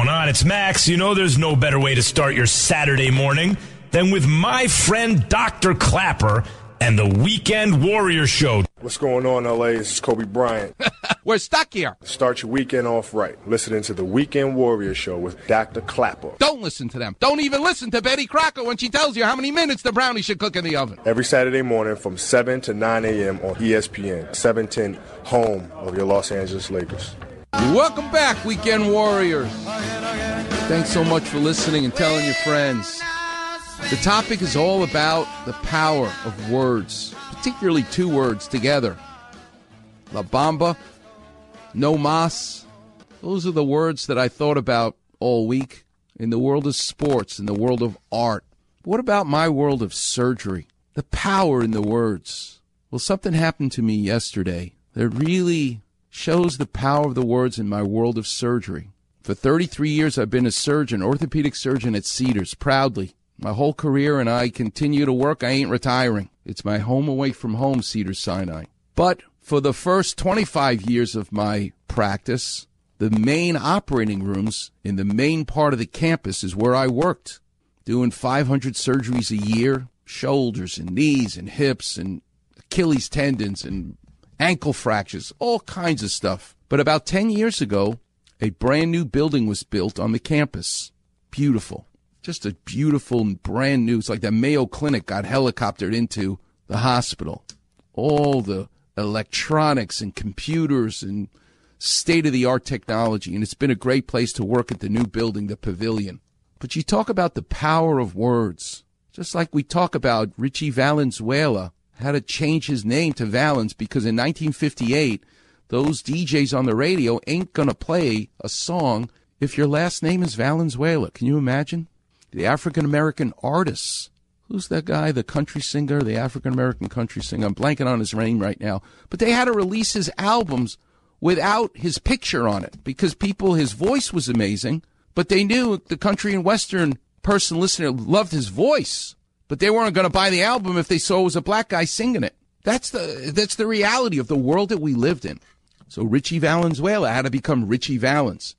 going on? It's Max. You know there's no better way to start your Saturday morning than with my friend Dr. Klapper and the Weekend Warrior Show. What's going on, LA? This is Kobe Bryant. We're stuck here. Start your weekend off right. Listening to the Weekend Warrior Show with Dr. Klapper. Don't listen to them. Don't even listen to Betty Crocker when she tells you how many minutes the brownie should cook in the oven. Every Saturday morning from 7 to 9 a.m. on ESPN, 710, home of your Los Angeles Lakers. Welcome back, Weekend Warriors. Thanks so much for listening and telling your friends. The topic is all about the power of words, particularly two words together. La Bamba, no mas. Those are the words that I thought about all week in the world of sports, in the world of art. What about my world of surgery? The power in the words. Well, something happened to me yesterday that really shows the power of the words in my world of surgery. For 33 years, I've been a surgeon, orthopedic surgeon at Cedars, proudly. My whole career, and I continue to work. I ain't retiring. It's my home away from home, Cedars Sinai. But for the first 25 years of my practice, the main operating rooms in the main part of the campus is where I worked, doing 500 surgeries a year, shoulders and knees and hips and Achilles tendons and ankle fractures, all kinds of stuff. But about 10 years ago, a brand new building was built on the campus. Beautiful. Just a beautiful and brand new. It's like the Mayo Clinic got helicoptered into the hospital. All the electronics and computers and state of the art technology. And it's been a great place to work at the new building, the pavilion. But you talk about the power of words, just like we talk about Ritchie Valenzuela had to change his name to Valens because in 1958, those DJs on the radio ain't going to play a song if your last name is Valenzuela. Can you imagine? The African American artists. Who's that guy, the country singer, the African American country singer? I'm blanking on his name right now. But they had to release his albums without his picture on it because people, his voice was amazing, but they knew the country and western person listener loved his voice, but they weren't going to buy the album if they saw it was a black guy singing it. That's the that's the reality of the world that we lived in. So Ritchie Valenzuela had to become Ritchie Valens.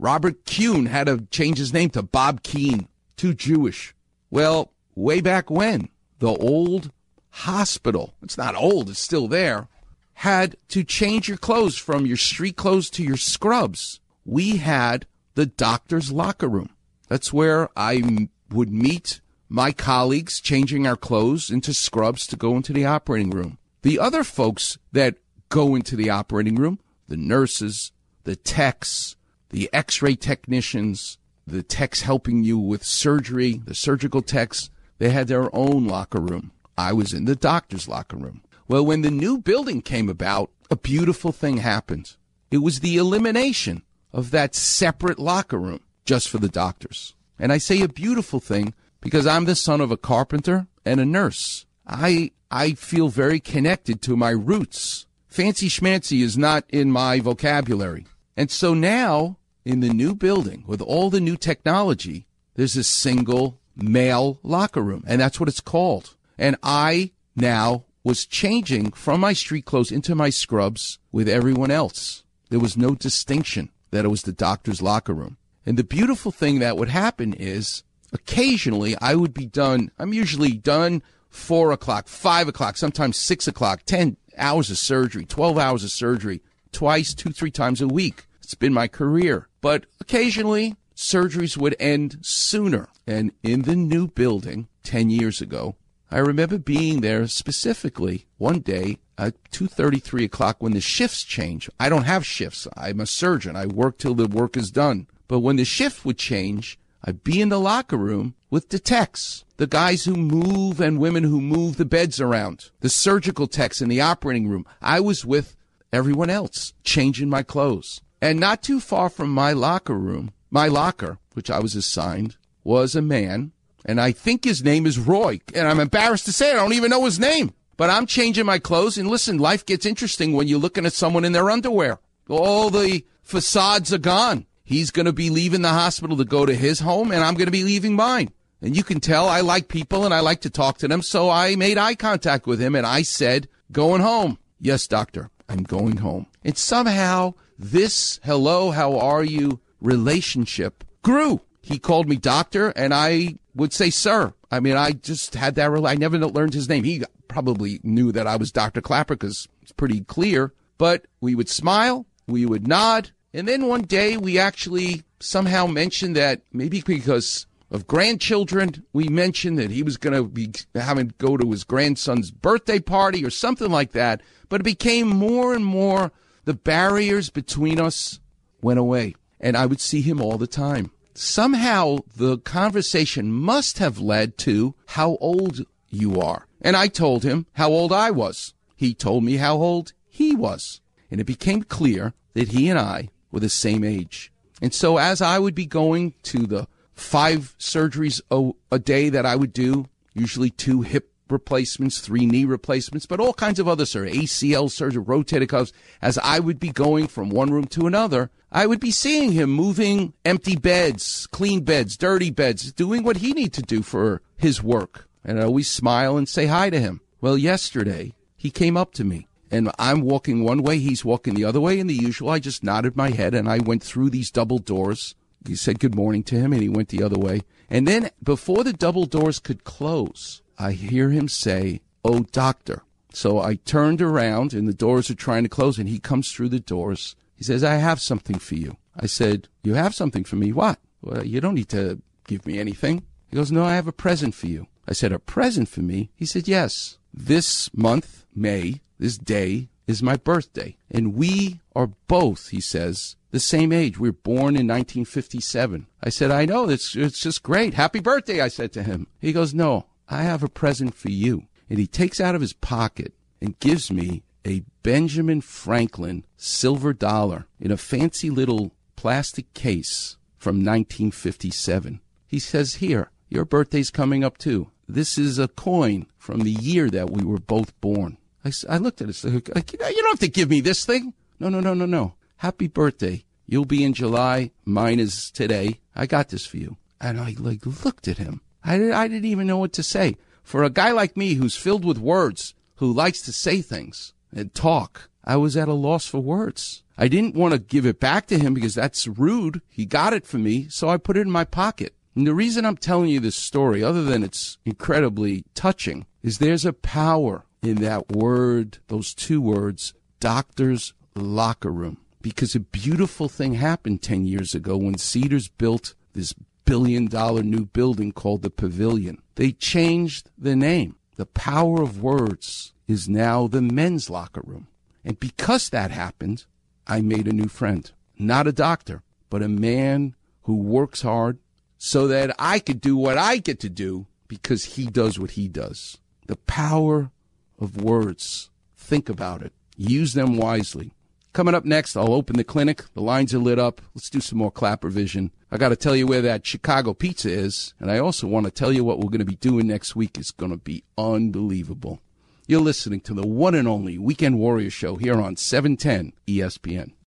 Robert Kuhn had to change his name to Bob Keane. Too Jewish. Well, way back when, the old hospital, it's not old, it's still there, had to change your clothes from your street clothes to your scrubs. We had the doctor's locker room. That's where I would meet my colleagues changing our clothes into scrubs to go into the operating room. The other folks that go into the operating room, the nurses, the techs, the x-ray technicians, the techs helping you with surgery, the surgical techs, they had their own locker room. I was in the doctor's locker room. Well, when the new building came about, a beautiful thing happened. It was the elimination of that separate locker room just for the doctors. And I say a beautiful thing because I'm the son of a carpenter and a nurse. I I feel very connected to my roots. Fancy schmancy is not in my vocabulary. And so now in the new building with all the new technology, there's a single male locker room, and that's what it's called. And I now was changing from my street clothes into my scrubs with everyone else. There was no distinction that it was the doctor's locker room. And the beautiful thing that would happen is occasionally I would be done. I'm usually done four o'clock, five o'clock, sometimes six o'clock, 10 hours of surgery, 12 hours of surgery, twice, two, three times a week. It's been my career. But occasionally, surgeries would end sooner. And in the new building 10 years ago, I remember being there specifically one day at 2.33 o'clock when the shifts change. I don't have shifts. I'm a surgeon. I work till the work is done. But when the shift would change, I'd be in the locker room with the techs, the guys who move and women who move the beds around, the surgical techs in the operating room. I was with everyone else, changing my clothes. And not too far from my locker room, my locker, which I was assigned, was a man, and I think his name is Roy. And I'm embarrassed to say it, I don't even know his name. But I'm changing my clothes, and listen, life gets interesting when you're looking at someone in their underwear. All the facades are gone. He's going to be leaving the hospital to go to his home, and I'm going to be leaving mine. And you can tell I like people and I like to talk to them, so I made eye contact with him and I said, Going home. Yes, doctor, I'm going home. And somehow this hello, how are you relationship grew. He called me doctor, and I would say sir. I mean, I just had that. I never learned his name. He probably knew that I was Dr. Klapper because it's pretty clear. But we would smile, we would nod, and then one day we actually somehow mentioned that maybe because of grandchildren, we mentioned that he was going to be having to go to his grandson's birthday party or something like that. But it became more and more the barriers between us went away, and I would see him all the time. Somehow the conversation must have led to how old you are. And I told him how old I was. He told me how old he was. And it became clear that he and I were the same age. And so as I would be going to the five surgeries a, a day that I would do, usually two hip replacements, three knee replacements, but all kinds of other surgery, ACL surgery, rotator cuffs. As I would be going from one room to another, I would be seeing him moving empty beds, clean beds, dirty beds, doing what he needed to do for his work. And I always smile and say hi to him. Well, yesterday he came up to me and I'm walking one way, he's walking the other way. And the usual, I just nodded my head and I went through these double doors. He said good morning to him and he went the other way. And then before the double doors could close, I hear him say, Oh, doctor. So I turned around and the doors are trying to close and he comes through the doors. He says, I have something for you. I said, You have something for me? What? Well, you don't need to give me anything. He goes, No, I have a present for you. I said, A present for me? He said, Yes. This month, May, this day is my birthday. And we are both, he says, the same age. We were born in 1957. I said, I know, it's, it's just great. Happy birthday, I said to him. He goes, No, I have a present for you. And he takes out of his pocket and gives me a Benjamin Franklin silver dollar in a fancy little plastic case from 1957. He says, Here, your birthday's coming up too. This is a coin from the year that we were both born. I, I looked at it. Like, you don't have to give me this thing. No, no, no, no, no. Happy birthday. You'll be in July. Mine is today. I got this for you. And I like looked at him. I, I didn't even know what to say. For a guy like me who's filled with words, who likes to say things and talk, I was at a loss for words. I didn't want to give it back to him because that's rude. He got it for me, so I put it in my pocket. And the reason I'm telling you this story, other than it's incredibly touching, is there's a power in that word, those two words, doctor's locker room. Because a beautiful thing happened 10 years ago when Cedars built this billion dollar new building called the Pavilion. They changed the name. The power of words is now the men's locker room. And because that happened, I made a new friend. Not a doctor, but a man who works hard so that I could do what I get to do because he does what he does. The power of words. Think about it. Use them wisely. Coming up next, I'll open the clinic. The lines are lit up. Let's do some more Klapper Vision. I got to tell you where that Chicago pizza is. And I also want to tell you what we're going to be doing next week is going to be unbelievable. You're listening to the one and only Weekend Warrior Show here on 710 ESPN.